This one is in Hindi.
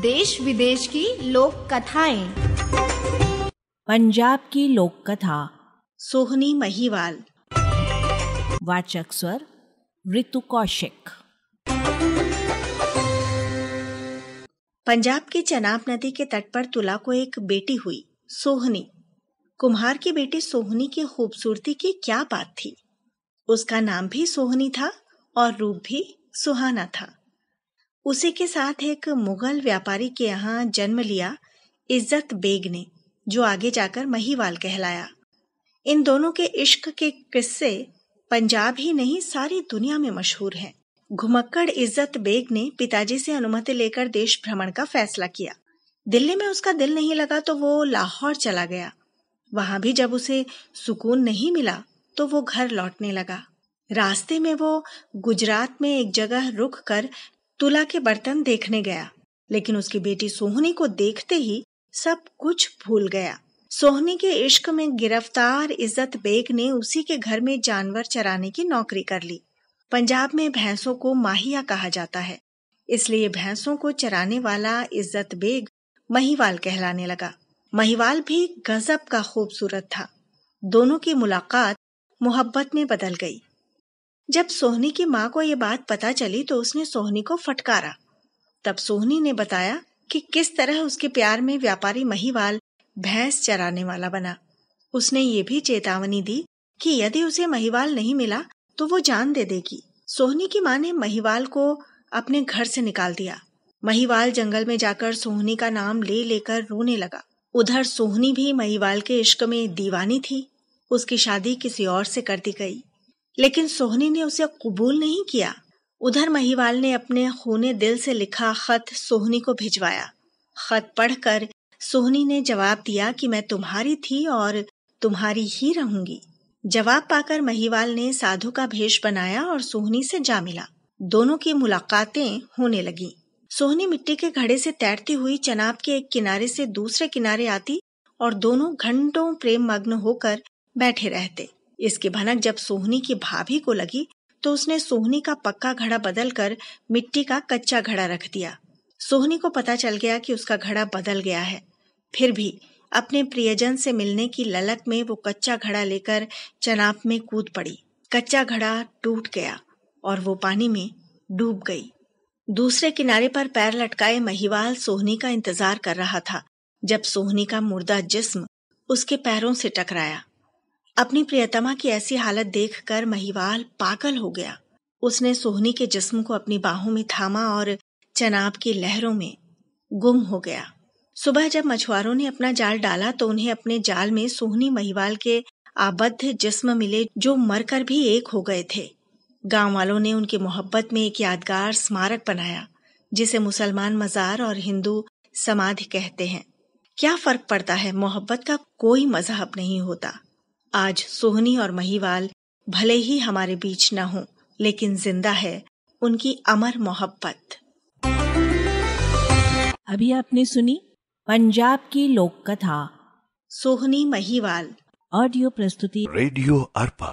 देश विदेश की लोक कथाएँ पंजाब की लोक कथा सोहनी महिवाल। वाचक स्वर ऋतु कौशिक। पंजाब के चनाब नदी के तट पर तुला को एक बेटी हुई सोहनी। कुम्हार की बेटी सोहनी की खूबसूरती की क्या बात थी। उसका नाम भी सोहनी था और रूप भी सुहाना था। उसी के साथ एक मुगल व्यापारी के यहाँ जन्म लिया इज़्ज़त बेग ने, जो आगे जाकर महिवाल कहलाया। इन दोनों के इश्क के किस्से पंजाब ही नहीं, सारी दुनिया में मशहूर हैं। घुमक्कड़ इज़्ज़त बेग ने पिताजी से अनुमति लेकर देश भ्रमण का फैसला किया। दिल्ली में उसका दिल नहीं लगा तो वो लाहौर चला गया। वहाँ भी जब उसे सुकून नहीं मिला तो वो घर लौटने लगा। रास्ते में वो गुजरात में एक जगह रुक कर तुला के बर्तन देखने गया, लेकिन उसकी बेटी सोहनी को देखते ही सब कुछ भूल गया। सोहनी के इश्क में गिरफ़्तार इज़्ज़त बेग ने उसी के घर में जानवर चराने की नौकरी कर ली। पंजाब में भैंसों को माहिया कहा जाता है, इसलिए भैंसों को चराने वाला इज़्ज़त बेग महिवाल कहलाने लगा। महिवाल भी गजब का खूबसूरत था। दोनों की मुलाकात मोहब्बत में बदल गई। जब सोहनी की माँ को ये बात पता चली तो उसने सोहनी को फटकारा। तब सोहनी ने बताया कि किस तरह उसके प्यार में व्यापारी महिवाल भैंस चराने वाला बना। उसने ये भी चेतावनी दी कि यदि उसे महिवाल नहीं मिला तो वो जान दे देगी। सोहनी की माँ ने महिवाल को अपने घर से निकाल दिया। महिवाल जंगल में जाकर सोहनी का नाम ले लेकर रोने लगा। उधर सोहनी भी महिवाल के इश्क में दीवानी थी। उसकी शादी किसी और से कर दी गई। लेकिन सोहनी ने उसे कबूल नहीं किया। उधर महिवाल ने अपने खूने दिल से लिखा खत सोहनी को भिजवाया। खत पढ़कर सोहनी ने जवाब दिया कि मैं तुम्हारी थी और तुम्हारी ही रहूँगी। जवाब पाकर महिवाल ने साधु का भेष बनाया और सोहनी से जा मिला। दोनों की मुलाकातें होने लगी। सोहनी मिट्टी के घड़े से तैरती हुई चनाब के एक किनारे से दूसरे किनारे आती और दोनों घंटों प्रेम मग्न होकर बैठे रहते। इसकी भनक जब सोहनी की भाभी को लगी तो उसने सोहनी का पक्का घड़ा बदलकर मिट्टी का कच्चा घड़ा रख दिया। सोहनी को पता चल गया कि उसका घड़ा बदल गया है। फिर भी अपने प्रियजन से मिलने की ललक में वो कच्चा घड़ा लेकर चनाब में कूद पड़ी। कच्चा घड़ा टूट गया और वो पानी में डूब गई। दूसरे किनारे पर पैर लटकाए महिवाल सोहनी का इंतज़ार कर रहा था, जब सोहनी का मुर्दा जिस्म उसके पैरों से टकराया। अपनी प्रियतमा की ऐसी हालत देखकर महिवाल पागल हो गया। उसने सोहनी के जिस्म को अपनी बाहों में थामा और चनाब की लहरों में गुम हो गया। सुबह जब मछुआरों ने अपना जाल डाला तो उन्हें अपने जाल में सोहनी महिवाल के आबद्ध जिस्म मिले जो मरकर भी एक हो गए थे। गाँव वालों ने उनकी मोहब्बत में एक यादगार स्मारक बनाया, जिसे मुसलमान मजार और हिंदू समाधि कहते हैं। क्या फ़र्क पड़ता है? मोहब्बत का कोई मज़हब नहीं होता। आज सोहनी और महीवाल भले ही हमारे बीच न हो लेकिन ज़िंदा है उनकी अमर मोहब्बत। अभी आपने सुनी पंजाब की लोक कथा सोहनी महीवाल। ऑडियो प्रस्तुति। रेडियो अर्पा।